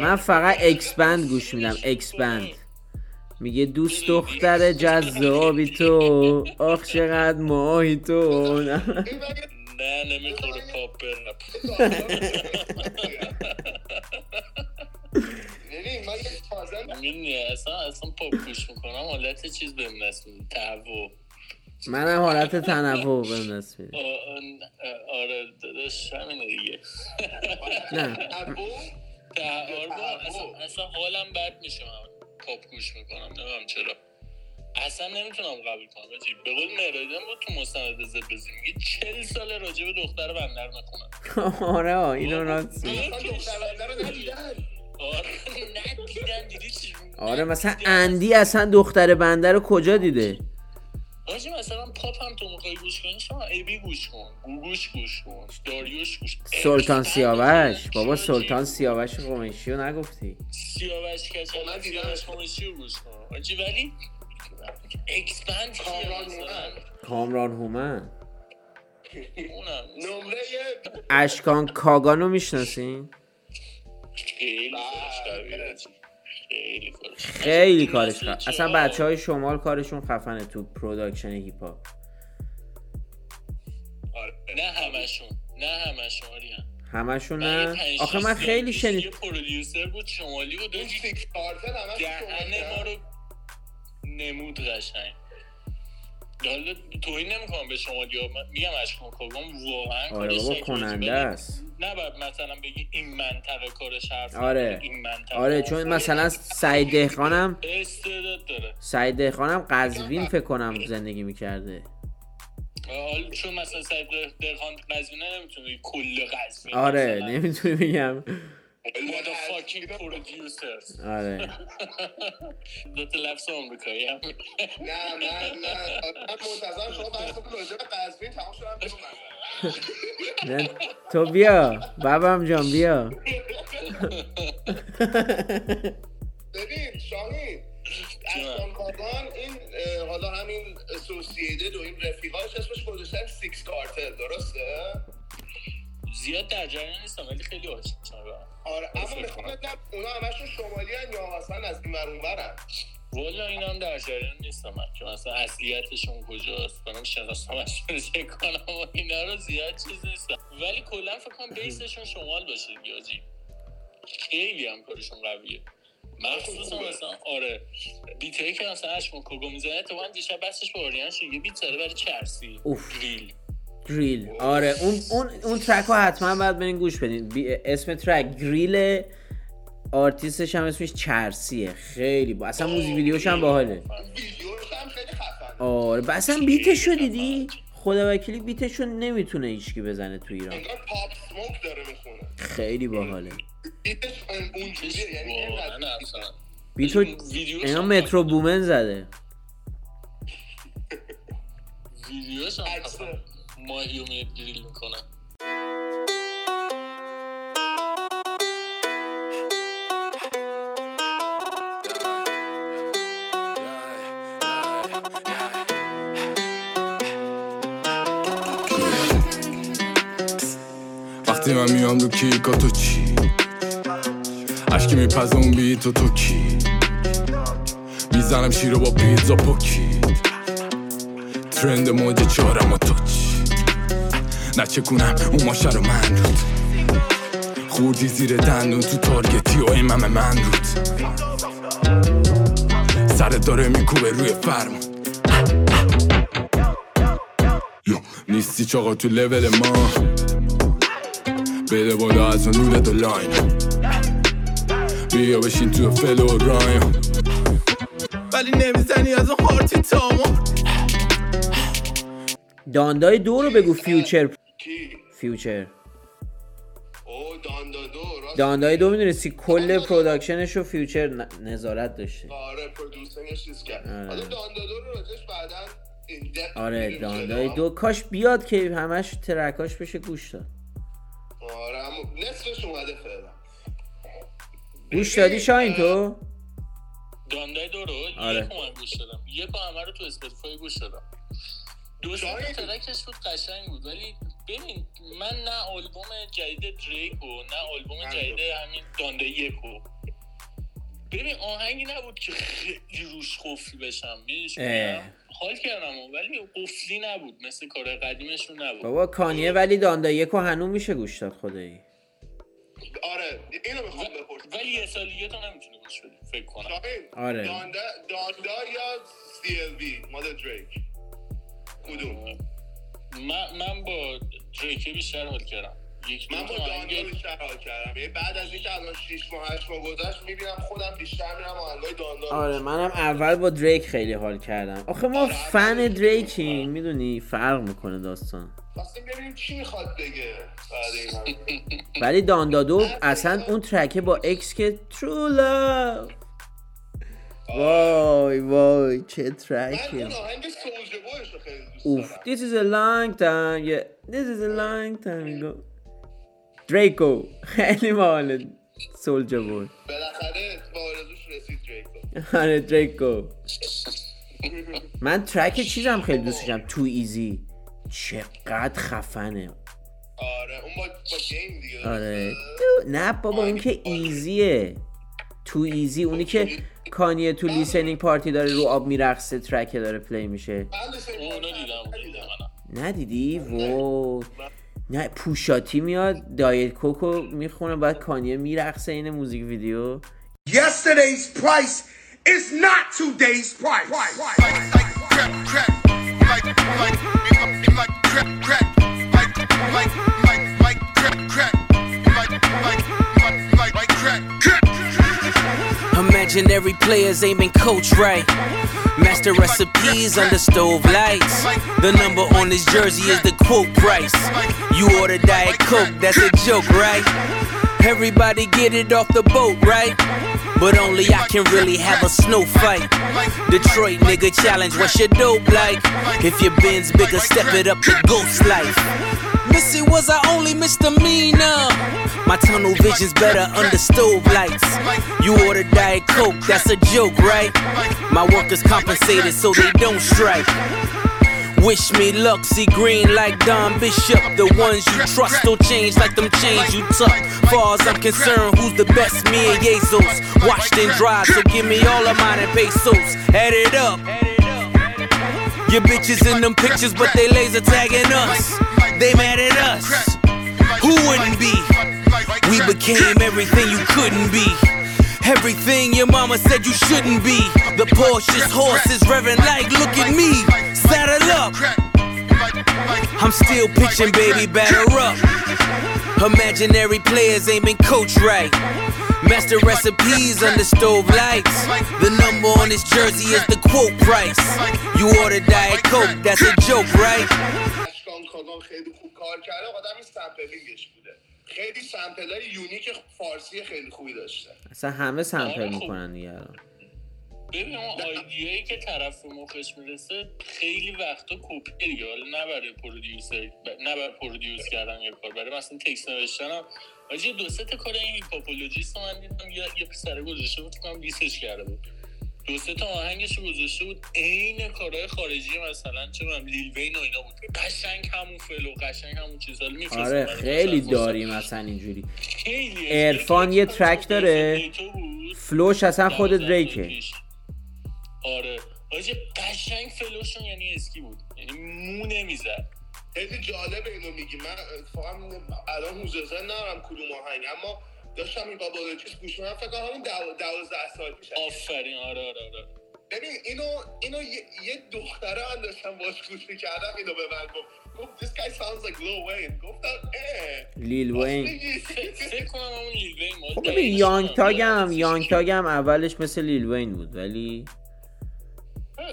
من فقط Xband گوش میدم. Xband میگه دوست دختر جذابی تو. آخ چقدر ماهی تو. نه نمی‌خوره پاپ به رپ ببین من یه تازه می‌دونی اصلا اصلا پاپ گوش می‌کنم حالت چیز بهم میده تهوع منم حالت تنوع بهم آ- آره داداش همینه دیگه نه اصلا حالم بد میشه من پاپ گوش می‌کنم نمی‌دونم چرا اصلا نمی‌تونم قبول کنم آجی. به قول مهرادیان بود تو مستند زد بزی. میگه چل سال راجع به دختر بندر می‌خونم آره اینو راست آره آره مثلا اندی اصلا دختر بندر رو کجا دیده؟ حاجی مثلا پاپ هم تو می‌خوای گوش کنی شما ابی گوش کن. گوگوش گوش کن. داریوش گوش کن. سلطان سیاوش. بابا؟ سلطان سیاوش قمیشی رو نگفتی. سیاوش کچل من دیدم. سیاوش قمیشی رو گوش کن. حاجی ولی Xband کامران هومن. کامران هومن اونم نمره اشکان کاگانو می‌شناسین خیلی بله. کارش. خیلی کارش خیلی کارش مثل خفن اصلا. بچه های شمال کارشون خفنه تو production هیپ هاپ آره. نه همشون نه همشون همشون نه آخه من خیلی پیش یه شنید producer بود شمالی بود دهن ما رو نمود قشنگ. حالا توهین نمی‌کنم به شما یا میگم اشکان کاگام واقعا آره بابا کننده است. نباید مثلا بگی این منطقه کارش حرف آره. این منطقه آره حرف چون. مثلا سعید دهقانم استعداد داره. سعید دهقانم قزوین فکر کنم زندگی می‌کرده. حالا چون مثلا سعید درخان قزوینه نمی‌تونه کل قزوین آره نمی‌تونی بگم. Motherfucking producers آره دو تا لفظ آمریکایی هم نه من نه من منتظرم شما بحثتون راجع به قزوین تمام شدم. نه تو بیا بابام جان بیا ببین شاهین اشکان کاغان این حالا همین Associated و این رفیقاش اسمش گذاشتن Six Cartel درسته؟ زیاد در جریان نیستم ولی خیلی آشنا آره اما می‌خوام بدونم اونا همشون شمالی یا مثلا از این ور اونورن والا این هم در جریان نیستم من که مثلا اصلیتشون کجاست؟ برام شناسامشون چک کنم و اینا رو زیاد چیز نیستم. ولی کلا فکر کنم بیسشون شمال باشه دیاجی خیلی هم کارشون قویه. مخصوصا مثلا آره بیتایی که مثلا اشکون کوگو می‌زنه تو من دیشب بسش با آریان شد. یه بیت زده برای چرسی. اوف. گریل Grill آره اون اون اون track ها حتما باید برین گوش بدین. اسم track Grill artist ش هم اسمش چرسیه. خیلی با اصلا موزیک ویدیوش هم باحاله. ویدیوش هم خیلی خفن. آره ب- اصلا beat ش رو دیدی؟ خدا وکیلی beat ش رو نمی‌تونه هیچکی بزنه تو ایران. انگار Pop Smoke داره می‌خونه. خیلی باحاله. beat ش اونجوریه یعنی اینقدر beat و اینا Metro Boomin زده. ویدیوش هم. ماهی میاد گریل می‌کنن وقتی من میام رو کیکا تو چی؟ اشکی میپزه بی تو تو کی؟ می‌زنم شیر رو با پیتزا پوکی ترند موج چهارم و تو چی؟ نچه کنم اون ماشه رو من رود. خوردی زیر دندون تو تارگتی و ایمم من رود. سرت داره میکوبه روی فرمون. نیستی چاقا تو لول ما. بده بالا از اون نور دو لاین. بیا بشین تو فل و رایم ولی نمی‌زنی از اون هارتی تامو. داندای دو رو بگو فیوچر. فیوچر داندای دو می‌دونستی کل پروداکشنش رو فیوچر نظارت داشته. آره پرودوسرش چیز کرد. آره. داندادو رو راجعش بعدا آره داندای. دو. کاش بیاد که همش ترکاش بشه گوش داد. آره اما نصفش اومده فعلا. گوش دادی شاین تو؟ Donda ی دو رو آره. یک من گوش دادم. یک همه رو تو Spotify گوش دادم. دو سه track ش بود قشنگ بود ولی ببین من نه آلبوم جدید دریک و نه آلبوم. جدید همین Donda ی یک و ببین آهنگی نبود که خیلی روش قفل بشم؟ حال کردم ولی قفلی نبود مثل کار قدیمشون نبود. بابا کانیه ولی داندای یکو هنو میشه گوش داد خدایی. آره اینو می‌خوام بپرسم. ولی یه سال دیگه تو نمی‌تونی گوش بدی فکر کنم. آره. داندا داندا یا سی ال بی مال دریک کدوم؟ من, من با دریکه بیشتر حال کردم. یک من با آهنگ بیشتر حال کردم. یعنی بعد از اینکه الان 6 ماه 8 ماه گذشت می‌بینم خودم بیشتر میرم آهنگای داندا رو آره منم اول با دریک خیلی حال کردم. آخه ما آره، فن دریکیم می‌دونی؟ فرق می‌کنه داستان. ببینیم چی می‌خواد بگه. (laughs) ولی داندادو اصلا اون ترکه با اکس که ترو لو وای وای چه من ترکی اون آهنگ رو خیلی دوست دارم this is a long time yeah. This is a long time ago. دریکو (laughs) خیلی باحال سولجر بود. بالاخره با آرزوش رسید دریکو آره دریکو (laughs) من track چیزم خیلی دوست داشتم Too Easy چقدر خفنه. آره اون با, با Game دیگه. آره. تو- نه بابا اون که Easy ه Too Easy اونی که کانیه تو listening party داره رو آب میرقصه track داره play میشه. ندیدی وای نه Pusha T میاد Diet Coke و می‌خونه بعد کانیه میرقصه این موزیک ویدیو Yesterday's price is not today's price. Like, like crack, crack, Imaginary players aiming coach right. Master recipes under stove lights. The number on his jersey is the quote price. You order Diet Coke, that's a joke, right? Everybody get it off the boat, right? But only I can really have a snow fight. Detroit nigga challenge, what's your dope like? If your bin's bigger, step it up to ghost life. Missy was I only misdemeanor. My tunnel vision's better under stove lights. You order Diet Coke, that's a joke, right? My workers compensated so they don't strike. Wish me luck, see green like Don Bishop. The ones you trust don't change like them chains you tuck. Far as I'm concerned, who's the best? Me and Jesus. Washed and dried, so give me all of mine and pesos. Add it up. Your bitches in them pictures, but they laser tagging us. They mad at us. Who wouldn't be? We became everything you couldn't be. Everything your mama said you shouldn't be. The Porsche's horses revving like, look at me Saddle up. I'm still pitching, baby, batter up. Imaginary players aiming coach right. Master recipes under stove lights. The number on his jersey is the quote price. You order Diet Coke, that's a joke, right? اشکان کاگان خیلی خوب کار کرده آدمی سمپلینگش بوده خیلی سمپل های یونیک فارسی خیلی خوبی داشته اصلا همه سمپل آره، خب. میکنن دیگه الان. ببین اون آیدیایی که طرف به مخش می‌رسه خیلی وقتا کپی دیگه. حالا نه برای producer نه برای produce کردن یه کار برای مثلا text نوشتن هم. آجی دو سه تا کار این Hiphopologist رو من دیدم یه یه پسره گذاشته بود کنم لیستش کرده بود. دو سه تا آهنگش گذاشته بود عین کارهای خارجی مثلا چه می‌دونم لیل وین و اینا بود. قشنگ همون flow قشنگ همون چیزا رو می‌فرستم آره خیلی مثلا داریم اصلا اینجوری. خیلی عرفان یه track داره. flow ش اصلا خود پیش. آره. حاجی قشنگ فلوشون یعنی اسکی بود. یعنی مو نمی‌زد. خیلی جالب اینو میگی. من اتفاقا الان حوزه ندارم کدوم آهنگ اما داشتم این بابالوجیست گوش میدم فکر دو- دوازده سال پیش. آفرین. آره آره آره. ببین اینو اینو یه, یه دختره من داشتم باش گوش می‌کردم اینو به من گفت. گفت this guy sounds like Lil Wayne. گفتم اه. لیل وین؟ فکر کنم همون لیل وین خب ببین یانگ. تاگ هم یانگ تاگ هم اولش مثل لیل وین بود ولی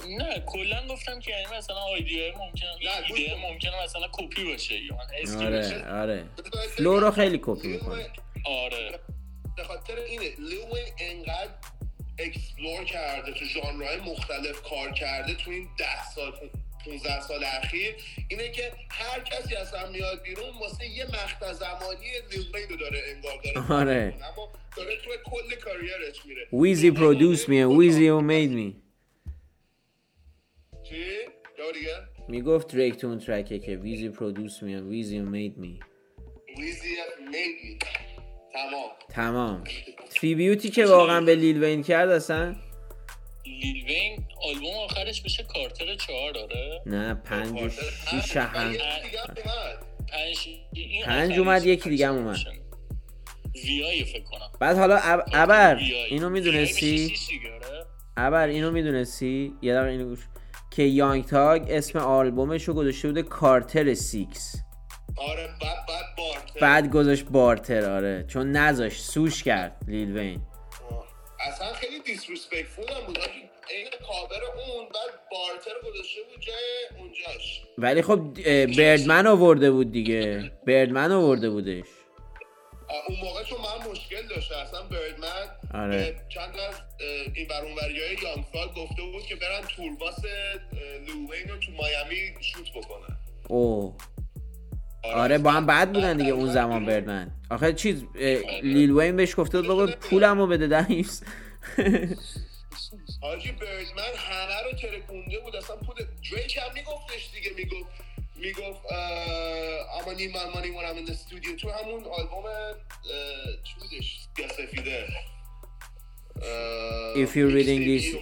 نه کلا گفتم که یعنی مثلا idea ی ممکنه ایده کن. ممکنه مثلا کپی باشه یا اسکی آره باشه. آره. flow رو خیلی کپی می‌کنه آره. به خاطر اینه وین انقدر explore کرده تو ژانرهای مختلف کار کرده تو این ده سال 15 سال اخیر اینه که هر کسی اصلا میاد بیرون واسه یه مقطع زمانی لیل وین رو داره انگار داره آره. اما داره تو کل career ش میره. ویزی پرودوس می ویزی او مید می چی؟ دیگه. می‌گفت دریک تو اون ترکه که ویزی پرودوس می ویزی مید می ویزی میدی تمام. تمام. تریبیوتی که واقعا به لیل وین کرد اصلا؟ لیل وین آلبوم آخرش بشه کارتر چهار داره. نه پنج و شیش هم. پنج اومد، یکی دیگه هم اومد. ویای فکر کنم. بعد حالا اب- ابر ویای. اینو ویای می‌دونستی آره؟ ابر اینو می‌دونستی؟ یه دقیقه اینو گوش. که یانگ تاگ اسم آلبومش رو گذاشته بوده کارتر سیکس. آره بعد بعد بارتر. بعد گذاشت بارتر آره. چون نذاشت سوش کرد لیل وین. آه. اصلا خیلی دیسریسپکتفول هم بود. این کاور اون بعد بارتر گذاشته بود جای اونجاش. ولی خب بردمن آورده بود دیگه. بردمن آورده بودش. اون موقع چون من مشکل داشته اصلا بردمن آره. چند از این بر اونوری های یانگ فال گفته بود که برن تورباس لووین رو تو مایامی شوت بکنن. او آره. با هم بد بودن دیگه اون زمان بردمن آخه چیز اه، لیل وین بهش گفته بود بابا پولمو بده دهیس حاجی بردمن همه رو ترکونده بود. اصلا پول دریک هم میگفتش دیگه. می‌گفت می‌گفت اما نیم من the studio. تو همون آلبوم چی بودش؟ سفیده اه، If you're reading this-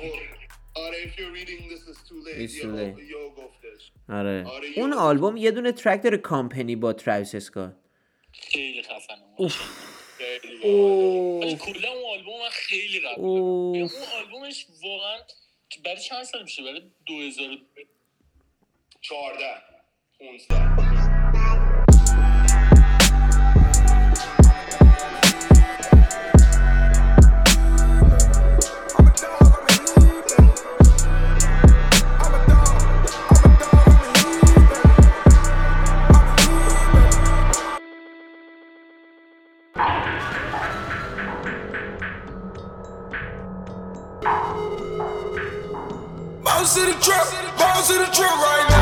آره if you're reading this is too late. It's too یهو- late. یهو گفتش. آره. آره، اون آلبوم یه دونه ترک داره کامپنی با تراویس اسکات خیلی خفنه. ولی کلا اون آلبوم من خیلی قبول اوه. اون آلبومش واقعا برای چند سال میشه برای 2000 14 15 Bounce to the trap, bounce to the trap right now.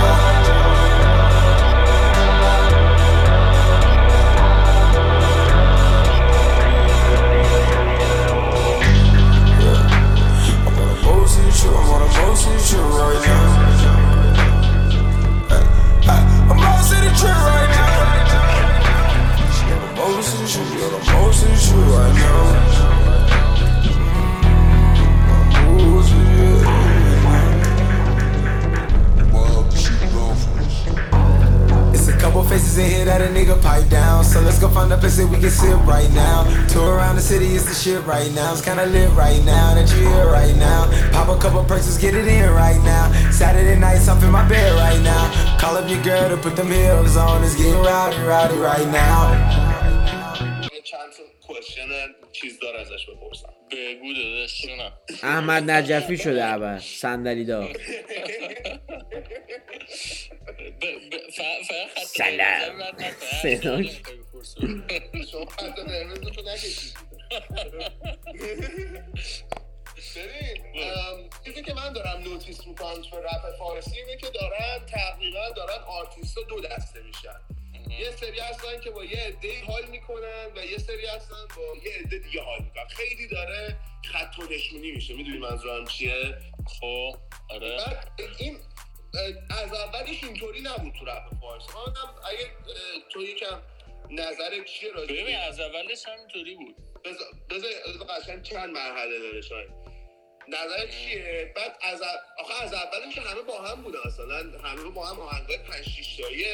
place that we can sit right now. Tour around the city is the shit right now. It's kinda lit right now. That you here right now. Pop a couple perks, let's get it in right now. Saturday nights, I'm in my bed right now. Call up your girl to put them heels on. It's getting rowdy, rowdy right now. یه چند تا کوشن چیز داره ازش بپرسم بگو داداش جونم احمد نجفی شده اول صندلی دار ب- (laughs) ب- ف- فقط خط سلام. سلام. شما قرمز نکشید ببین ام، چیزی که من دارم notice می‌کنم تو رپ فارسی اینه که دارن تقریبا دارن آرتیست دو دسته میشن یه سری هستن که با یه عده حال می‌کنن و یه سری هستن با یه عده دیگه حال می‌کنن خیلی داره خط و نشونی میشه می‌دونی منظورم چیه خب آره این از اولش اینطوری نبود تو رپ فارسی من هم اگه تو یکم نظر چیه راجع ببین از اولش همینطوری بود. بذار قشنگ چند مرحله داره شاید. نظر چیه؟ بعد از ا- آخه از اولش که همه با هم بودن اصلا. همه با هم آهنگای 5 6 تایی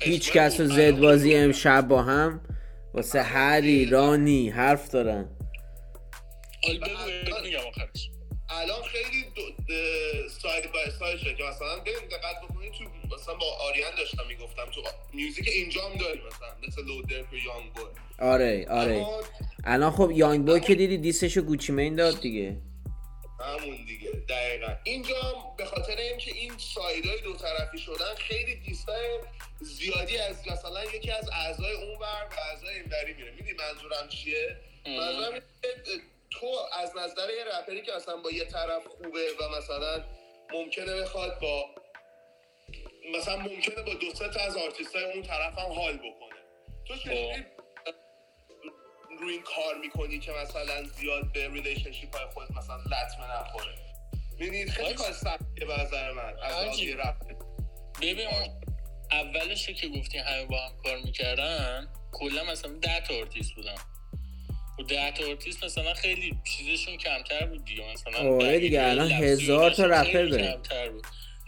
هیچ کس و زد بازی امشب با هم؟ واسه هری رانی حرف دارن. الان side by side شده که مثلا ببین دقت بکنید تو مثلا با آریان داشتم می‌گفتم تو music اینجام داری مثلا مثل لیل درک و یانگ بوی آره آره. اما الان خب یانگ بوی که دیدی diss شو گوچی مین داد دیگه. همون دیگه دقیقا. اینجا به خاطر اینکه این side ای دو طرفی شدن خیلی diss های زیادی از مثلا یکی از اعضای اون ور و اعضای این وری میره. می‌دونی منظورم چیه؟ منظورم تو از نظر یه رپری که اصلا با یه طرف خوبه و مثلا ممکنه بخواد با مثلا ممکنه با دو سه تا از آرتیستای اون طرف هم حال بکنه. تو چجوری روی این کار می‌کنی که مثلا زیاد به relationship های خود مثلا لطمه نخوره؟ می‌دونید خیلی. کار سختیه به نظر من از رپ. ببین اولش که گفتی همه با هم کار می‌کردن کلا مثلا ده تا آرتیست بودن. و ده تا آرتیست مثلا خیلی چیزشون کمتر بود دیگه. مثلا آره دیگه، الان هزار تا رپر داریم.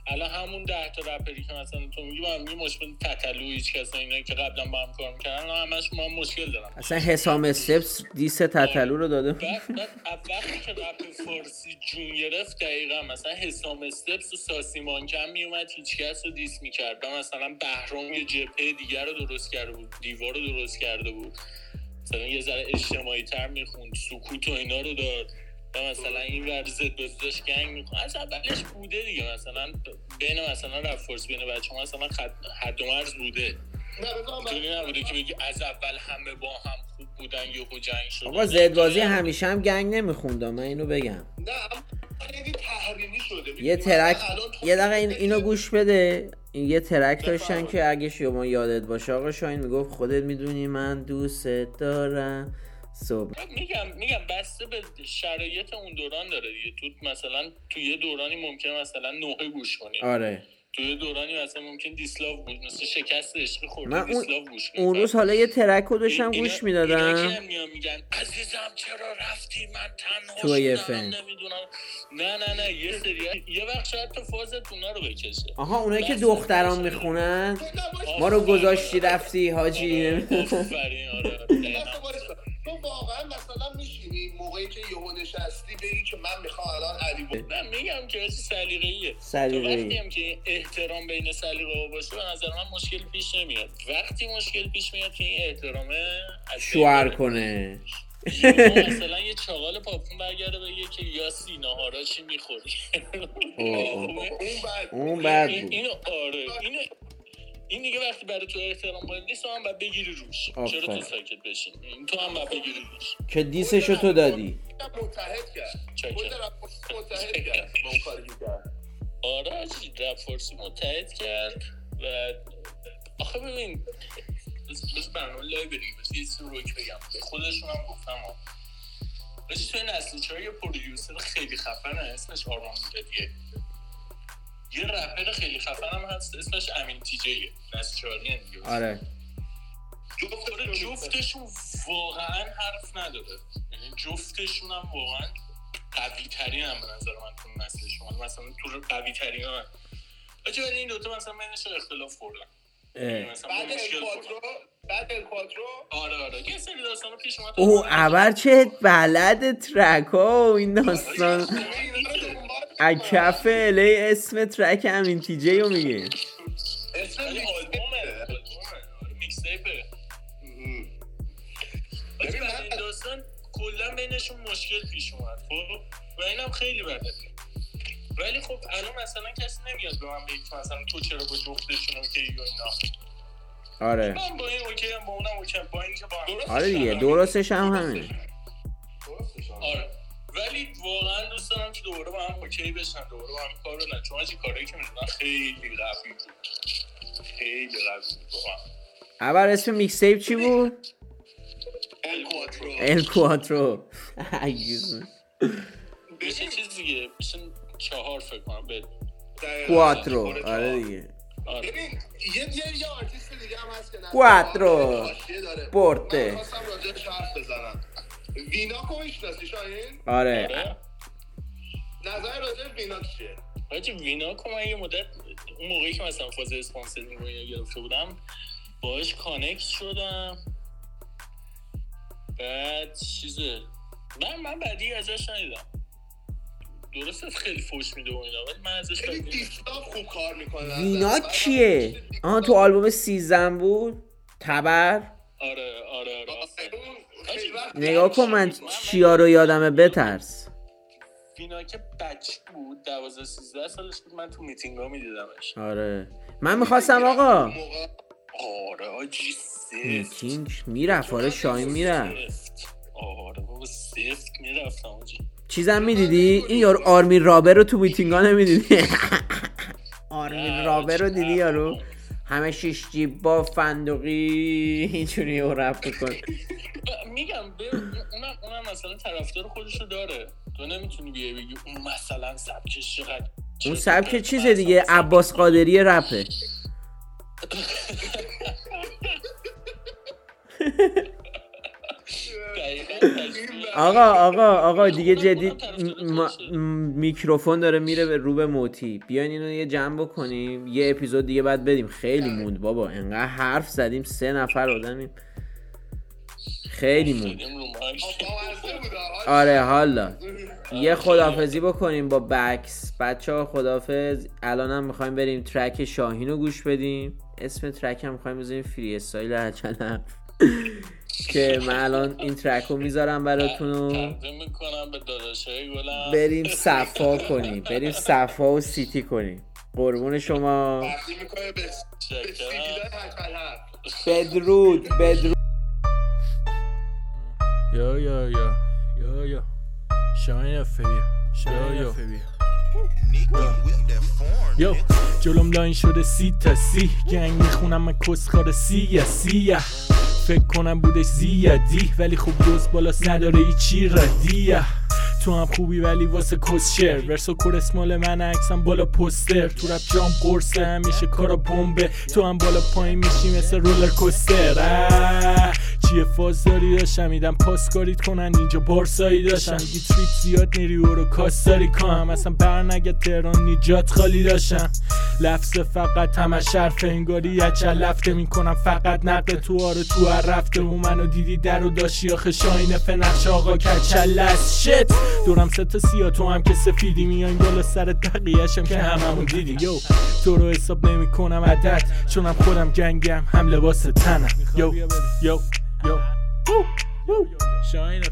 الان همون ده تا رپری که مثلا تو میگی با هم میگی مثل تتلو هیچ کس اینا که قبلا با هم کار می‌کردن الان همش ما مشکل دارم اصلا حسام استپس diss تتلو رو داده. بعد بعد وقتی که رپ فارسی جون گرفت دقیقا مثلا حسام استپس و ساسی مانکنم میومد هیچ کس رو diss می‌کرد. مثلا بهرام یه جبهه دیگر رو درست کرده بود دیوار رو درست کرده بود. مثلا یه ذره اجتماعی تر می‌خوند سکوت و اینا رو داد. و مثلا این ور زد بزدش گنگ می‌خوند. از اولش بوده دیگه. مثلا بین مثلا رپ فارسی بین بچه مثلا حد و مرز بوده. نه نبوده که بگی از اول همه با هم خوب بودن یهو جنگ شد آقا زدبازی همیشه هم گنگ نمی‌خوند من اینو بگم. نه تحریمی شده. یه؟ ترک یه دقیقه این اینو گوش بده. این یه ترک داشتن که اگه شما یادت باشه آقا شاین می‌گفت خودت می‌دونی من دوست دارم. صبح. میگم میگم بسته به شرایط اون دوران داره دیگه. تو مثلا تو یه دورانی ممکنه مثلا نوحه گوش کنی. آره. تو یه دورانی مثلا ممکن دیسلاو بود مثل شکست عشقی خورده من اون, دیسلاو گوش اون روز حالا یه ترک رو داشتم اینا- گوش اینا می‌دادم که میان میگن عزیزم چرا رفتی؟ من تنها تو یه شدم، فن. نمی‌دونم. نه نه نه یه سری یه وقت شاید تو فازت اونا رو بکشه. آها اونایی که دختران می‌خونن. ما رو گذاشتی رفتی حاجی. آفرین آره. (laughs) تو واقعا مثلا میشینی موقعی که یهو نشستی بگی که من می‌خوام الان علی بود نه میگم که چیز سلیقه‌ایه سلیقه‌ای. تو وقتی هم که احترام بین سلیقه باشه به نظر من مشکل پیش نمیاد وقتی مشکل پیش میاد که این احترامه شوهر. کنه (laughs) مثلا یه چاقال پاپون برگرده بگه که یا سیناهارا چی می‌خوری. (laughs) اون بعد اون بعد این آره اینو این دیگه وقتی برای تو احترام قائل نیست تو هم باید بگیری روش. چرا. تو ساکت بشین این تو هم باید بگیری روش. که دیسشو تو دادی. متحد کرد. متحد کرد. با اون کاری که کرد. آره حاجی، رپ فارسی متحد کرد و آخه ببین بس برنامه لای بریم. بس یه رو روک بگم. به خودشون هم گفتم بس توی نسل چهار یه پرودیوسر خیلی خفنه؟ اسمش آرمان میلادیه یه رپر خیلی خفن هم هست اسمش امین تیجیه نسل چهاری هم دیگه آره. آره، جفتشون واقعا حرف نداره. یعنی جفتشون هم واقعا قوی ترین هم به نظر من تو نسلشون مثلا تو قوی ترین هم این دوتا مثلا بینشون اختلاف خوردن بعد مشکل الکواترو خوردن بعد الکواترو آره آره. یه سری داستانا پیش اومد. اوه ابر چه بلد ترک ها و این داستان. اینا رو دنبال از کف الی اسم ترک امین تیجی رو میگه. اسم آره ببین، من- این داستان کلا بینشون مشکل پیش اومد خب؟ و اینم خیلی بده. ولی خب الان مثلا کسی نمیاد به من بگه که مثلا تو چرا با جفتشون اوکی و اینا. آره. من با این okay هم با اونم okay هم. با اینکه با هم درست آره دیگه. درستش هم همین آره. ولی واقعا دوست دارم که دوباره با هم okay بشن دوباره با هم کار بدن چون از این کارهایی که می‌دونن خیلی قوی بود. خیلی قوی بود ابر اسم mixtape چی بود؟ الکواترو ال کواترو. عجیبه. (laughs) بشه چیز دیگه. بشه چهار فکر کنم به کواترو. آره دیگه. آره. ببین یه یه یه آرتیست دیگه هم هست که نسل کواترو. پورته. من خواستم راجعش حرف بزنم. ویناکو می‌شناسی شاهین؟ آره. آره. نظر راجع به ویناک چیه؟ حاجی وینا که من یه مدت اون موقعی که مثلا فاز sponsoring رو گرفته بودم باهاش connect شدم. بعد چیزه؟ من من بدی ازش ندیدم. درسته خیلی فوش میده و اینا ولی من ازش خیلی بعدی دیستاف خوب کار می‌کنه وینا کیه؟ آها تو آلبوم سیزن بود؟ تبر؟ آره آره آره وقت نگاه کن من چیا رو یادمه بترس. وینا که بچه بود دوازده سیزده سالش بود من تو میتینگ ها میدیدمش. آره. من می‌خواستم آقا. آره آجی سفت. میتینگ می‌رفت آره شاین می‌رفت. آره بابا سفت می‌رفتم آجی. چیزم می‌دیدی؟ این یارو آرمین رابر رو تو میتینگ ها نمی‌دیدی؟ (laughs) آرمین رابر رو دیدی یارو؟ همه شیش جیب با فندقی اینجوری او رفت میکن میگم اونم اونم مثلا طرفدار خودشو داره. تو نمی‌تونی بیای بگی اون مثلا سبکش چقدر اون سبک پرت. چیز من دیگه عباس قادری رپه. (laughs) (laughs) آقا آقا آقا دیگه جدی میکروفون داره میره به رو به موتی. بیاین اینو یه جمع بکنیم. یه اپیزود دیگه بعد بدیم. خیلی موند بابا. انقدر حرف زدیم سه نفر آدمیم خیلی موند. آره حالا. یه خدافزی بکنیم با بکس. بچه ها خدافز الان هم می‌خوایم بریم ترک شاهین رو گوش بدیم. اسم ترک هم می‌خوایم بذاریم freestyle هچلف که من الان این ترک رو می‌ذارم براتون بریم صفا کنیم بریم صفا و سیتی کنیم. قربون شما. بدرود بدرود. یا یا یا. یا یا. شاین فبیا شاین فبیا یو جلوم لاین شده سی تا سی. گنگ می‌خونم من کسخار سیه سیه فکر کنم بودش زیادی ولی خب دوست بالا نداره ای چی ردیه تو هم خوبی ولی واسه کس شر ورسو کورس مال من عکسم بالا پستر. تو رپ جام قرصه همیشه کارا بمبه تو هم بالا پایین میشی مثل رولر کوستر. چیه فاز داری داشتم میدم پاسکاریت کنن اینجا بارسایی داشتم میگی تریپ زیاد میری و رو کاستاری کنم اصلا بر نگه تهران نیجات خالی داشتم. لفظ فقط همه شرف انگاری یچه لفته می‌کنم. فقط نقل تو آره تو هر رفته. و منو دیدی در و داشتی آخه شاین فنخش آقا کچل از شت! دورم سه تا سیا تو هم که سفیدی. میایم بالا سر دقیقشم که هممون دیدی. یو! تو رو حساب نمی کنم عدد. چونم خودم جنگم هم لباس تنم. یو! یو! یو شاین